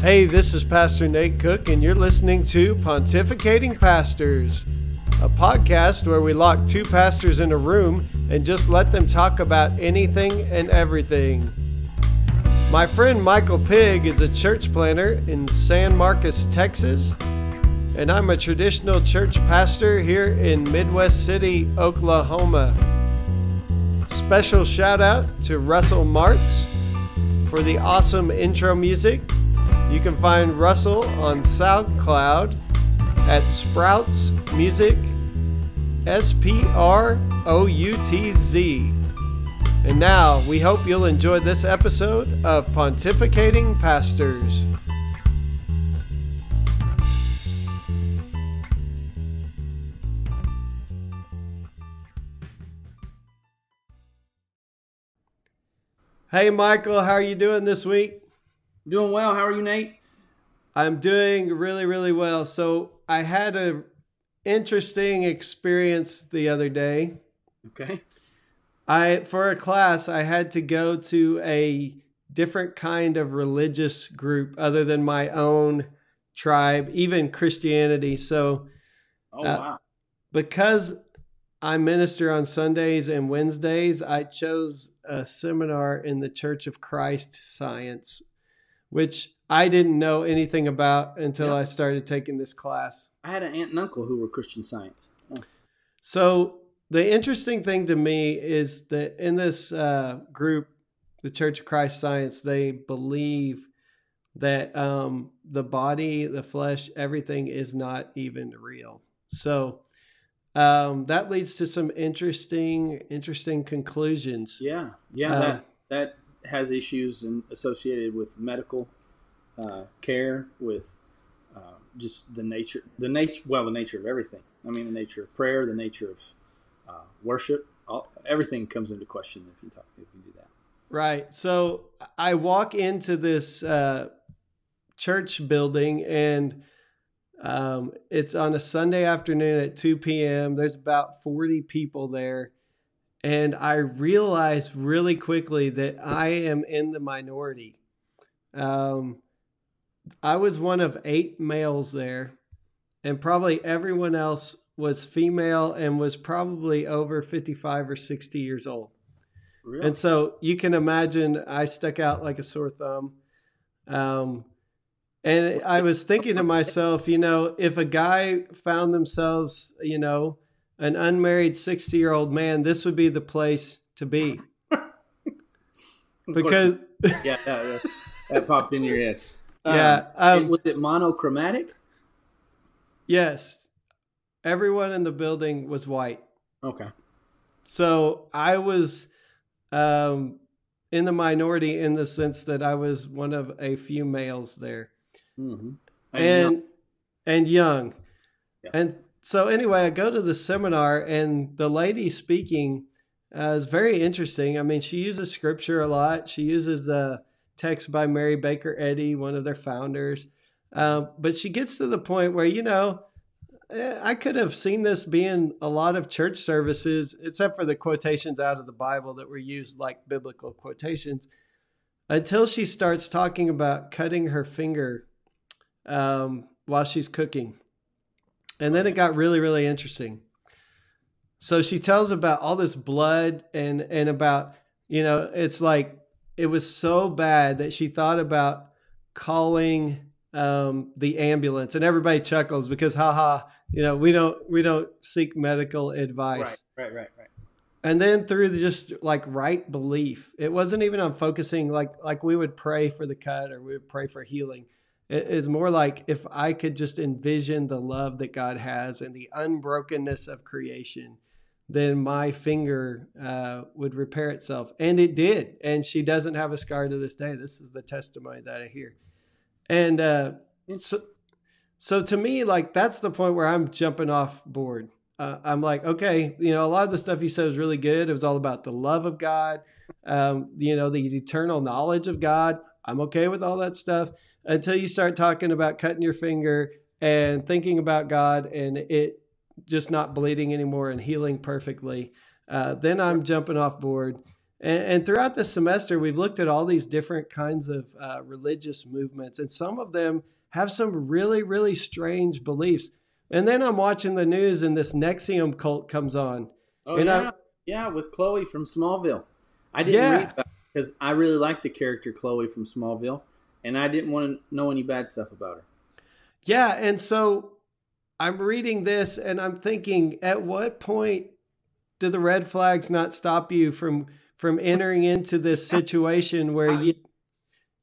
Hey, this is Pastor Nate Cook, and you're listening to Pontificating Pastors, a podcast where we lock two pastors in a room and just let them talk about anything and everything. My friend Michael Pig is a church planter in San Marcos, Texas, and I'm a traditional church pastor here in Midwest City, Oklahoma. Special shout out to Russell Martz for the awesome intro music. You can find Russell on SoundCloud at Sproutz Music, S P R O U T Z. And now we hope you'll enjoy this episode of Pontificating Pastors. Hey Michael, how are you doing this week? Doing well. How are you, Nate? I'm doing really, really well. So I had a interesting experience the other day. Okay. I for a class I had to go to a different kind of religious group other than my own tribe, even Christianity. So Oh Uh, wow. because I minister on Sundays and Wednesdays, I chose a seminar in the Church of Christ Science, which I didn't know anything about until Yeah. I started taking this class. I had an aunt and uncle who were Christian Science. Oh, So the interesting thing to me is that in this uh, group, the Church of Christ Science, they believe that um, the body, the flesh, everything is not even real. So um, that leads to some interesting, interesting conclusions. yeah, yeah. Um, that that has issues and associated with medical uh, care, with uh, just the nature, the nature. Well, the nature of everything. I mean, the nature of prayer, the nature of uh, worship. All, everything comes into question if you talk if you do that. Right. So I walk into this uh, church building and um, it's on a Sunday afternoon at 2 p.m. There's about 40 people there. And I realized really quickly that I am in the minority. Um, I was one of eight males there, and probably everyone else was female and was probably over 55 or 60 years old. Really? And so you can imagine I stuck out like a sore thumb. Um, and I was thinking to myself, you know, if a guy found themselves, you know, an unmarried 60 year old man, this would be the place to be. Because, yeah, yeah, yeah, that popped in your head. yeah, Um, um, was it monochromatic? yes, everyone in the building was white. Okay. So I was um, in the minority in the sense that I was one of a few males there. Mm-hmm. and and young. Yeah. And so anyway, I go to the seminar and the lady speaking uh, is very interesting. I mean, she uses scripture a lot. She uses a text by Mary Baker Eddy, one of their founders. Uh, but she gets to the point where you know, eh, I could have seen this being a lot of church services, except for the quotations out of the Bible that were used like biblical quotations, until she starts talking about cutting her finger um, while she's cooking. And then it got really, really interesting. So she tells about all this blood and and about you know it's like it was so bad that she thought about calling um, the ambulance, and everybody chuckles because haha, you know we don't we don't seek medical advice Right, right, right, right. and then through the just like right belief it wasn't even on focusing like like we would pray for the cut or we would pray for healing it is more like if i could just envision the love that god has and the unbrokenness of creation then my finger uh, would repair itself. And it did. And she doesn't have a scar to this day. This is the testimony that i hear. And uh, so so to me like that's the point where i'm jumping off board. Uh, I'm like, okay, you know, a lot of the stuff you said was really good. It was all about the love of God, um, you know, the eternal knowledge of God. I'm okay with all that stuff until you start talking about cutting your finger and thinking about God and it just not bleeding anymore and healing perfectly. Uh, then I'm jumping off board. And, and throughout the semester, we've looked at all these different kinds of uh, religious movements, and some of them have some really, really strange beliefs. And then I'm watching the news, and this NXIVM cult comes on. Oh And I- yeah, yeah, with Chloe from Smallville. I didn't Yeah. read because I really like the character Chloe from Smallville, and I didn't want to know any bad stuff about her. Yeah, and so I'm reading this and I'm thinking, at what point do the red flags not stop you from from entering into this situation where you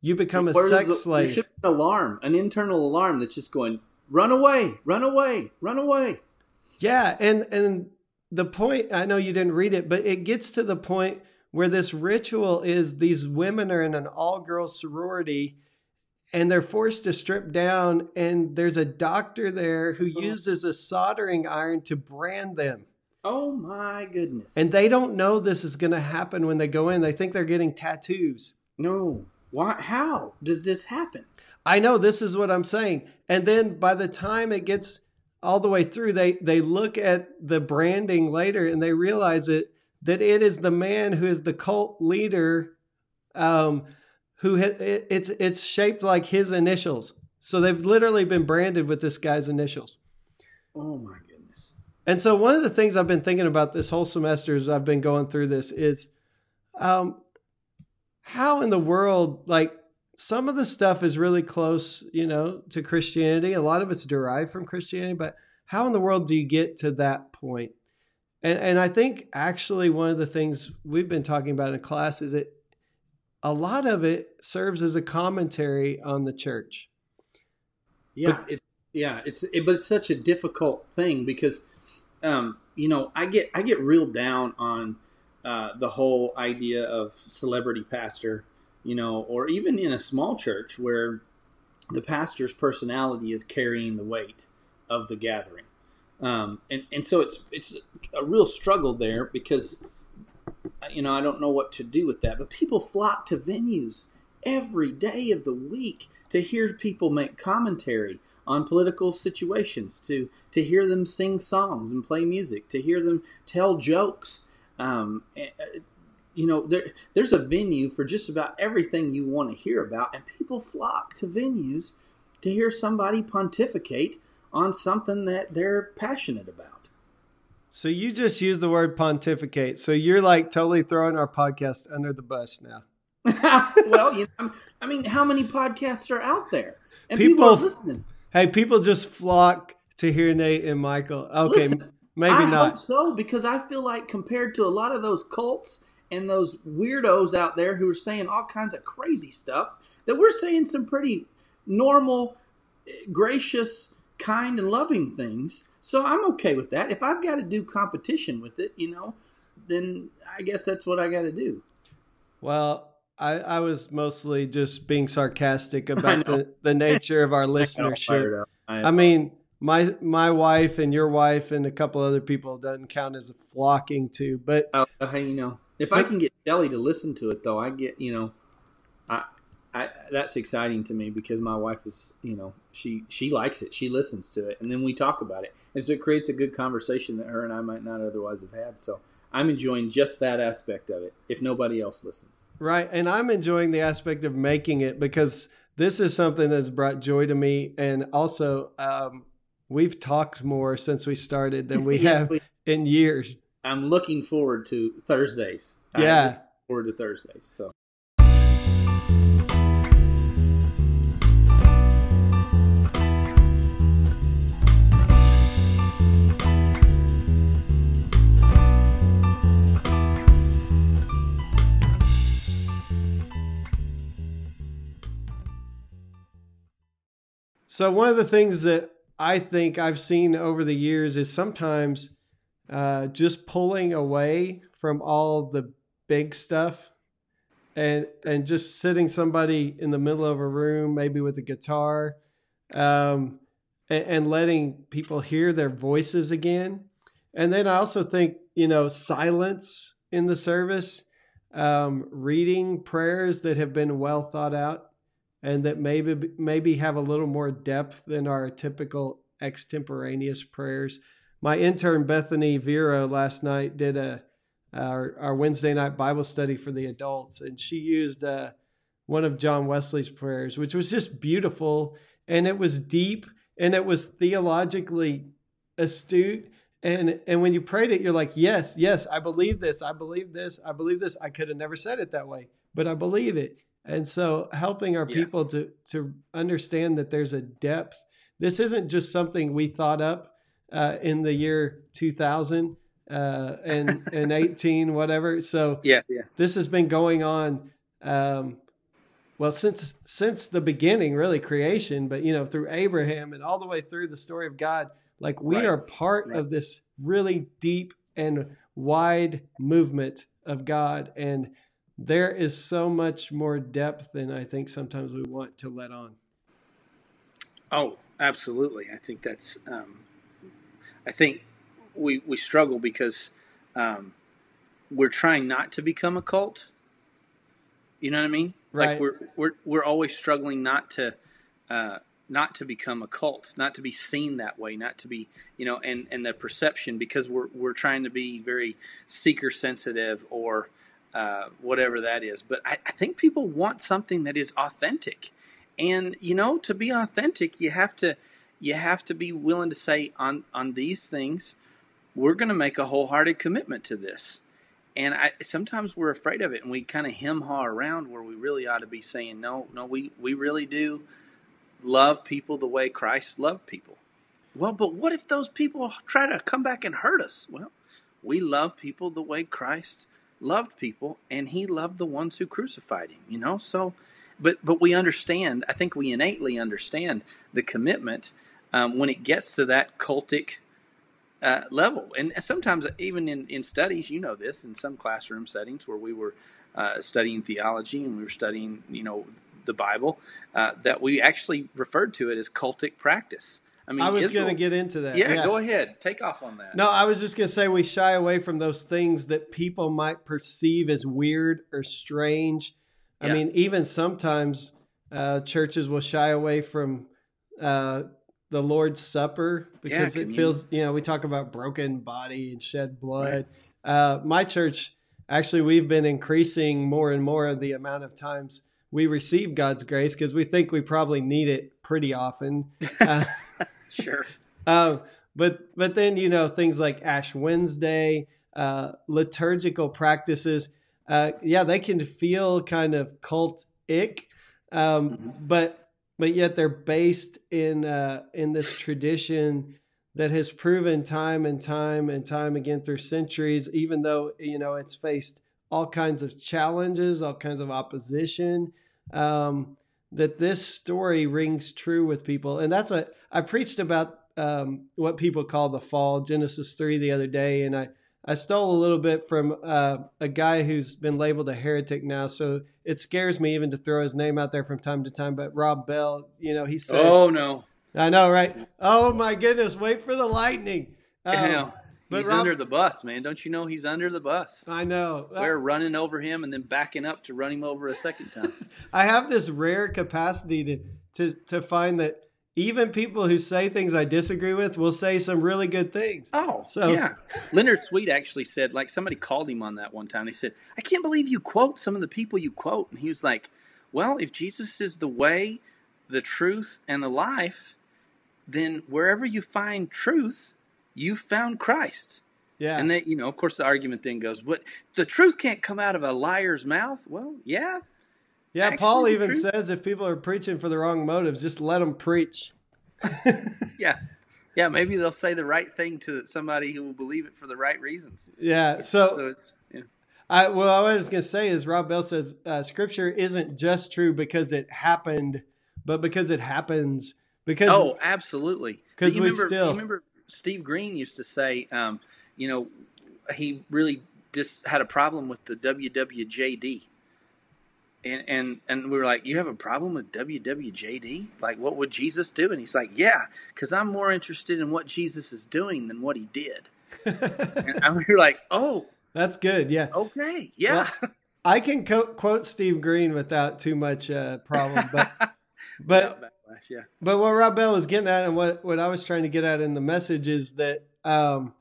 you become a sex There slave? should be an alarm, an internal alarm that's just going, "Run away, run away, run away." Yeah, and and the point I know you didn't read it, but it gets to the point where this ritual is these women are in an all-girls sorority and they're forced to strip down and there's a doctor there who Oh. uses a soldering iron to brand them. Oh my goodness! And they don't know this is going to happen when they go in. They think they're getting tattoos. no, why? How does this happen? I know this is what I'm saying. And then by the time it gets all the way through, they they look at the branding later and they realize it that it is the man who is the cult leader, um, who it's it's shaped like his initials. So they've literally been branded with this guy's initials. Oh my goodness! And so one of the things I've been thinking about this whole semester as I've been going through this is um how in the world like some of the stuff is really close, you know, to Christianity. A lot of it's derived from Christianity, but how in the world do you get to that point? And and I think actually one of the things we've been talking about in class is that a lot of it serves as a commentary on the church. Yeah, it, yeah, it's it, but it's such a difficult thing because, um, you know, I get I get real down on uh, the whole idea of celebrity pastor, you know, or even in a small church where the pastor's personality is carrying the weight of the gathering, um, and and so it's it's a real struggle there because, you know, I don't know what to do with that, but people flock to venues every day of the week to hear people make commentary on political situations, to to hear them sing songs and play music, to hear them tell jokes. Um, eh, eh, you know, there there's a venue for just about everything you want to hear about, and people flock to venues to hear somebody pontificate on something that they're passionate about. So you just use the word pontificate. So you're like totally throwing our podcast under the bus now. well, you know, I mean, how many podcasts are out there? And People- people, are listening. Hey, people just flock to hear Nate and Michael. Okay, Listen, maybe I not. hope so because I feel like compared to a lot of those cults and those weirdos out there who are saying all kinds of crazy stuff, that we're saying some pretty normal, eh, gracious, kind, and loving things. So I'm okay with that. If I've got to do competition with it, you know, then I guess that's what I got to do. Well, I, I was mostly just being sarcastic about the, the nature of our I listenership. up. I, I mean, my my wife and your wife and a couple other people doesn't count as flocking to, but Oh, hey, you know, if I can get Shelly to listen to it, though, I get, you know, I, I, that's exciting to me because my wife is, you know, she she likes it, she listens to it, and then we talk about it, and so it creates a good conversation that her and I might not otherwise have had. So I'm enjoying just that aspect of it. If nobody else listens, Right. And I'm enjoying the aspect of making it because this is something that's brought joy to me. And also, um, we've talked more since we started than we Yes, have we- in years. I'm looking forward to Thursdays. Yeah. forward to Thursdays. So. So, one of the things that I think I've seen over the years is sometimes uh, just pulling away from all the big stuff and and just sitting somebody in the middle of a room, maybe with a guitar, um, and, and letting people hear their voices again. And then I also think you know silence in the service, um, reading prayers that have been well thought out, and that maybe maybe have a little more depth than our typical extemporaneous prayers. My intern Bethany Vera last night did a our, our Wednesday night Bible study for the adults, and she used uh, one of John Wesley's prayers, which was just beautiful, and it was deep, and it was theologically astute. And and when you prayed it, you're like, yes, yes, I believe this, I believe this, I believe this. I could have never said it that way, but I believe it. And so helping our Yeah. people to to understand that there's a depth. This isn't just something we thought up uh, in the year 2000 uh, and and 18 whatever. So Yeah, yeah. this has been going on um, well since since the beginning really creation but you know through abraham and all the way through the story of god like we Right. are part Right. of this really deep and wide movement of god and there is so much more depth than i think sometimes we want to let on Oh, absolutely. I think that's. Um, I think we we struggle because um, we're trying not to become a cult. You know what I mean? Right. Like we're we're we're always struggling not to uh, not to become a cult, not to be seen that way, not to be you know, and and the perception because we're we're trying to be very seeker sensitive or uh, whatever that is. But I, I think people want something that is authentic, and you know, to be authentic, you have to you have to be willing to say on on these things, we're going to make a wholehearted commitment to this. And I, sometimes we're afraid of it, and we kind of hem haw around where we really ought to be saying, no, no, we, we really do love people the way Christ loved people. Well, but what if those people try to come back and hurt us? Well, we love people the way Christ loved people, and He loved the ones who crucified Him. You know, so, but but we understand. I think we innately understand the commitment um, when it gets to that cultic uh, level. And sometimes, even in, in studies, you know this, in some classroom settings where we were uh, studying theology and we were studying, you know, the Bible, uh, that we actually referred to it as cultic practice. I mean, i was going to get into that yeah, go ahead, take off on that. No, I was just going to say we shy away from those things that people might perceive as weird or strange. I Yeah. mean, even sometimes uh, churches will shy away from uh, the Lord's Supper because it feels, you know, we talk about broken body and shed blood. Uh, my church, actually, we've been increasing more and more of the amount of times we receive God's grace because we think we probably need it pretty often. Sure. um, but but then you know things like Ash Wednesday, uh, liturgical practices. Uh, yeah, they can feel kind of cult ick, um, Mhm. but but yet they're based in uh, in this tradition that has proven time and time and time again through centuries, even though you know it's faced all kinds of challenges, all kinds of opposition. Um, that this story rings true with people, and that's what I preached about. Um, what people call the fall, Genesis three, the other day, and I I stole a little bit from uh, a guy who's been labeled a heretic now, so it scares me even to throw his name out there from time to time. But Rob Bell, you know, he said, Oh no. I know, right? Oh my goodness! Wait for the lightning. Um, Yeah. But he's Rob- under the bus, man. Don't you know he's under the bus? I know. We're running over him and then backing up to run him over a second time. I have this rare capacity to to to find that even people who say things I disagree with will say some really good things. Oh, So- yeah. Leonard Sweet actually said, like somebody called him on that one time. They said, "I can't believe you quote some of the people you quote," and he was like, "Well, if Jesus is the way, the truth, and the life, then wherever you find truth, you found Christ." Yeah. And then, you know, of course, the argument then goes, "But the truth can't come out of a liar's mouth." Well, yeah, yeah, actually Paul even truth- says if people are preaching for the wrong motives, just let them preach. yeah, yeah. Maybe they'll say the right thing to somebody who will believe it for the right reasons. Yeah. So, So it's yeah. I well, what I was going to say is Rob Bell says uh, Scripture isn't just true because it happened, but because it happens. Because Oh, absolutely. Because we remember, still- you remember Steve Green used to say, um, you know, he really just had a problem with the WWJD. And, and and we were like, you have a problem with WWJD? Like, what would Jesus do? And he's like, yeah, because I'm more interested in what Jesus is doing than what he did. And we were like, oh, that's good. Yeah. okay, yeah. I can co- quote Steve Green without too much uh, problem, but but yeah. But what Rob Bell was getting at, and what, what I was trying to get at in the message is that, um,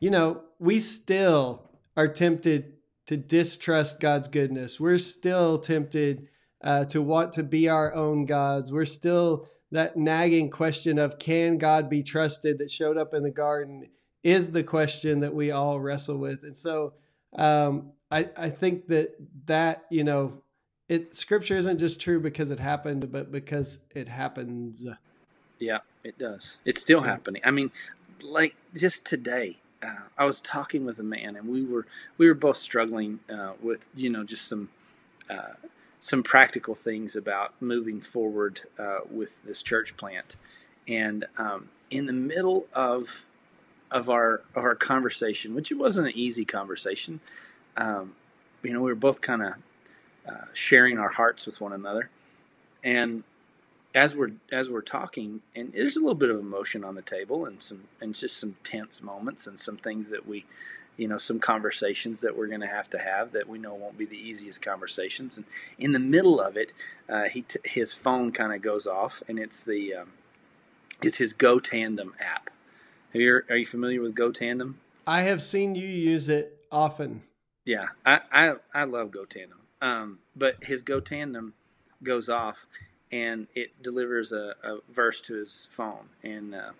you know, we still are tempted to distrust God's goodness. We're still tempted uh, to want to be our own gods. We're still that nagging question of can God be trusted that showed up in the garden is the question that we all wrestle with. And so um, I, I think that that, you know, it scripture isn't just true because it happened, but because it happens. Yeah, it does. It's still so, happening. I mean, like just today, uh, I was talking with a man, and we were we were both struggling uh, with you know just some uh, some practical things about moving forward uh, with this church plant. And um, in the middle of of our of our conversation, which it wasn't an easy conversation, um, you know, we were both kind of uh, sharing our hearts with one another, and as we're as we're talking, and there's a little bit of emotion on the table, and some and just some tense moments, and some things that we, you know, some conversations that we're going to have to have that we know won't be the easiest conversations. And in the middle of it, uh, he t- his phone kind of goes off, and it's the um, it's his GoTandem app. Have you are you familiar with GoTandem? I have seen you use it often. Yeah, I I, I love GoTandem, um, but his GoTandem goes off and it delivers a, a verse to his phone, and uh,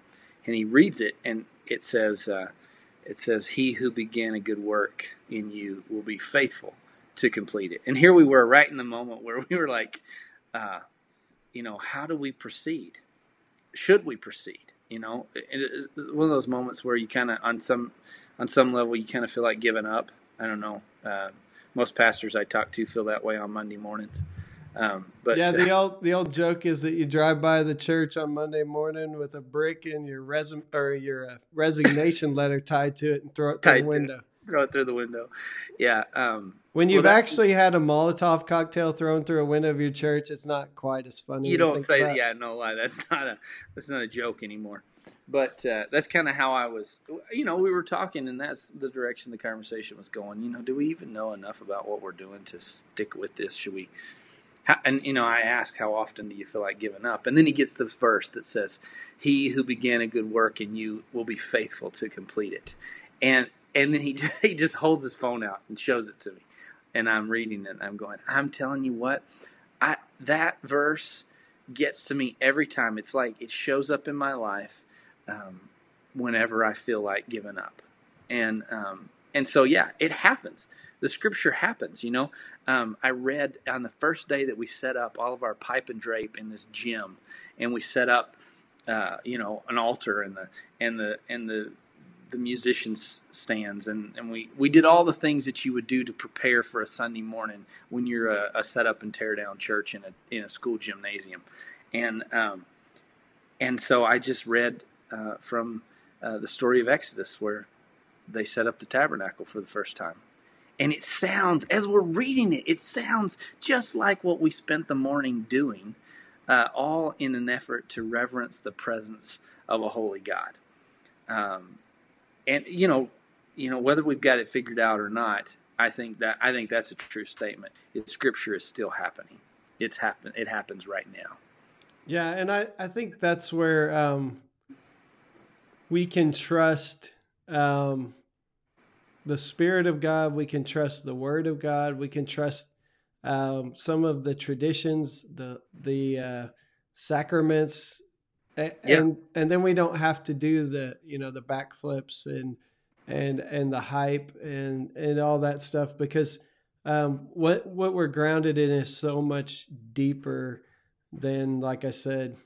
and he reads it, and it says, uh, it says, "He who began a good work in you will be faithful to complete it." And here we were, right in the moment where we were like, uh, you know, how do we proceed? Should we proceed? You know, it is one of those moments where you kind of, on some, on some level, you kind of feel like giving up. I don't know. Uh, most pastors I talk to feel that way on Monday mornings. Um, but yeah, the old the old joke is that you drive by the church on Monday morning with a brick and your resume or your uh, resignation letter tied to it and throw it through the window. Throw it through the window. Yeah. Um, when you've well, that, actually had a Molotov cocktail thrown through a window of your church, it's not quite as funny. You don't say that. Yeah, no lie. That's not a that's not a joke anymore. But uh, that's kind of how I was. You know, we were talking, and that's the direction the conversation was going. You know, do we even know enough about what we're doing to stick with this? Should we? How, and you know, I ask, how often do you feel like giving up? And then he gets the verse that says, "He who began a good work in you will be faithful to complete it." And and then he just, he just holds his phone out and shows it to me, and I'm reading it. and I'm going, I'm telling you what, I that verse gets to me every time. It's like it shows up in my life um, whenever I feel like giving up, and um, and so yeah, it happens. The scripture happens. You know, um, I read on the first day that we set up all of our pipe and drape in this gym, and we set up, uh, you know, an altar and the and the and the the musicians stands and, and we, we did all the things that you would do to prepare for a Sunday morning when you're a, a set up and tear down church in a in a school gymnasium, and um, and so I just read uh, from uh, the story of Exodus where they set up the tabernacle for the first time and it sounds, as we're reading it, it sounds just like what we spent the morning doing, uh, all in an effort to reverence the presence of a holy God. Um, and you know, you know whether we've got it figured out or not, I think that I think that's a true statement. It, scripture is still happening. It's happen. It happens right now. Yeah, and I I think that's where um, we can trust. Um, the Spirit of God. We can trust the Word of God. We can trust um, some of the traditions, the the uh, sacraments, and, yeah. and and then we don't have to do the you know the backflips and and and the hype and and all that stuff because um, what what we're grounded in is so much deeper than like I said,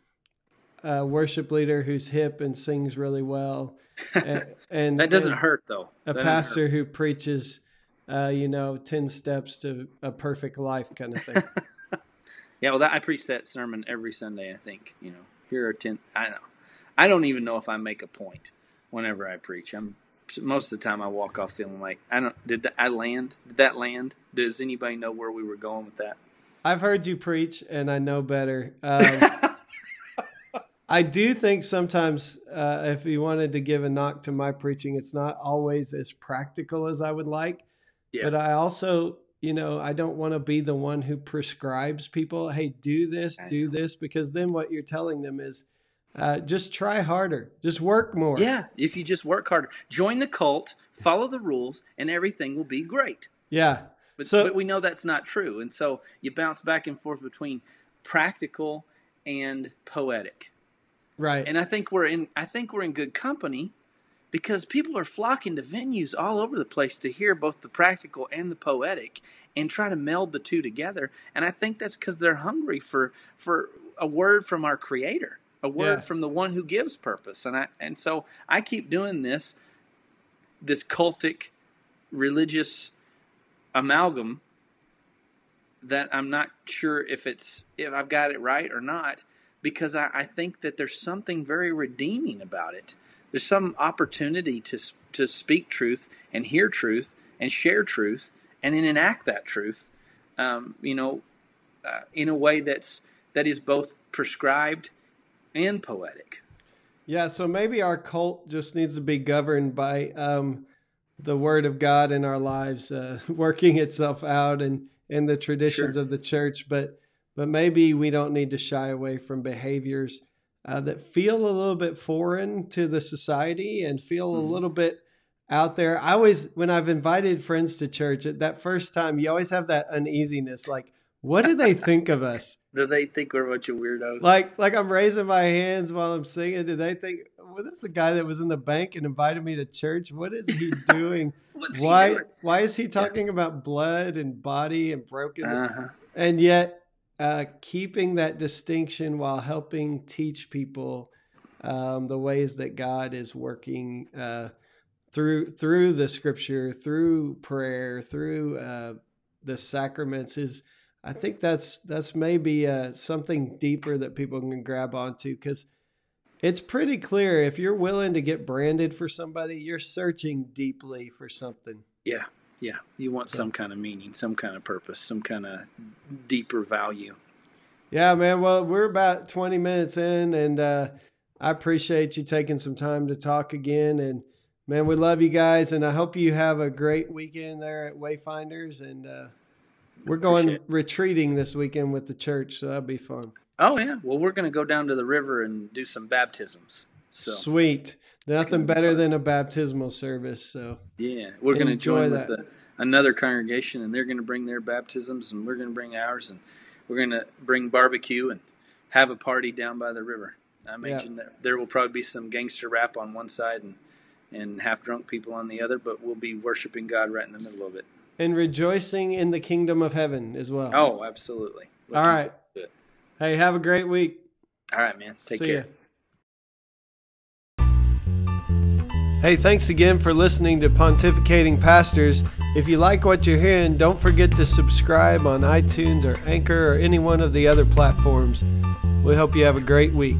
a worship leader who's hip and sings really well and, and that doesn't and hurt though. A that pastor who preaches, uh, you know, ten steps to a perfect life kind of thing. yeah, well, that, I preach that sermon every Sunday. I think you know, here are ten. I don't know. I don't even know if I make a point whenever I preach. I'm most of the time I walk off feeling like I don't. Did that, I land? Did that land? Does anybody know where we were going with that? I've heard you preach, and I know better. Um, I do think sometimes uh, if you wanted to give a knock to my preaching, it's not always as practical as I would like. Yeah. But I also, you know, I don't want to be the one who prescribes people, hey, do this, do this, because then what you're telling them is, Uh, just try harder. Just work more. Yeah, if you just work harder, join the cult, follow the rules, and everything will be great. Yeah. But, So- but we know that's not true, and so you bounce back and forth between practical and poetic. Right. And I think we're in I think we're in good company because people are flocking to venues all over the place to hear both the practical and the poetic and try to meld the two together. And I think that's because they're hungry for for a word from our creator, a word Yeah. from the one who gives purpose. And I and so I keep doing this this cultic religious amalgam that I'm not sure if it's if I've got it right or not because I, I think that there's something very redeeming about it. There's some opportunity to to speak truth and hear truth and share truth and then enact that truth, um, you know, uh, in a way that's that is both prescribed and poetic. Yeah, so maybe our cult just needs to be governed by um, the Word of God in our lives, uh, working itself out and in the traditions Sure. of the church. But but maybe we don't need to shy away from behaviors uh, that feel a little bit foreign to the society and feel a Mhm. little bit out there. I always, when I've invited friends to church, at that first time, you always have that uneasiness, like, what do they think of us? Do they think we're a bunch of weirdos? like like I'm raising my hands while I'm singing. Do they think well this is a guy that was in the bank and invited me to church? What is he doing? What's he why doing? why is he talking about blood and body and broken Uh-huh. and yet uh, keeping that distinction while helping teach people um, the ways that God is working uh, through through the scripture, through prayer, through uh, the sacraments is I think that's that's maybe uh, something deeper that people can grab onto because it's pretty clear if you're willing to get branded for somebody, you're searching deeply for something. Yeah, yeah. You want some kind of meaning, some kind of purpose, some kind of deeper value. Yeah, man. Well, we're about 20 minutes in, and uh, I appreciate you taking some time to talk again. And man, we love you guys, and I hope you have a great weekend there at Wayfinders. And uh, we're going Appreciate retreating this weekend with the church, so that'll be fun. Oh yeah. Well, we're going to go down to the river and do some baptisms. So Sweet. Nothing better fun. a baptismal service. So yeah, we're going to join that. with a, another congregation, and they're going to bring their baptisms, and we're going to bring ours, and we're going to bring barbecue and have a party down by the river. I imagine that there will probably be some gangster rap on one side and and half drunk people on the other, but we'll be worshiping God right in the middle of it. and rejoicing in the kingdom of heaven as well. Oh, absolutely. All right. forward to it. Hey, have a great week. All right, man. Take See care. ya. Hey, thanks again for listening to Pontificating Pastors. If you like what you're hearing, don't forget to subscribe on iTunes or Anchor or any one of the other platforms. We hope you have a great week.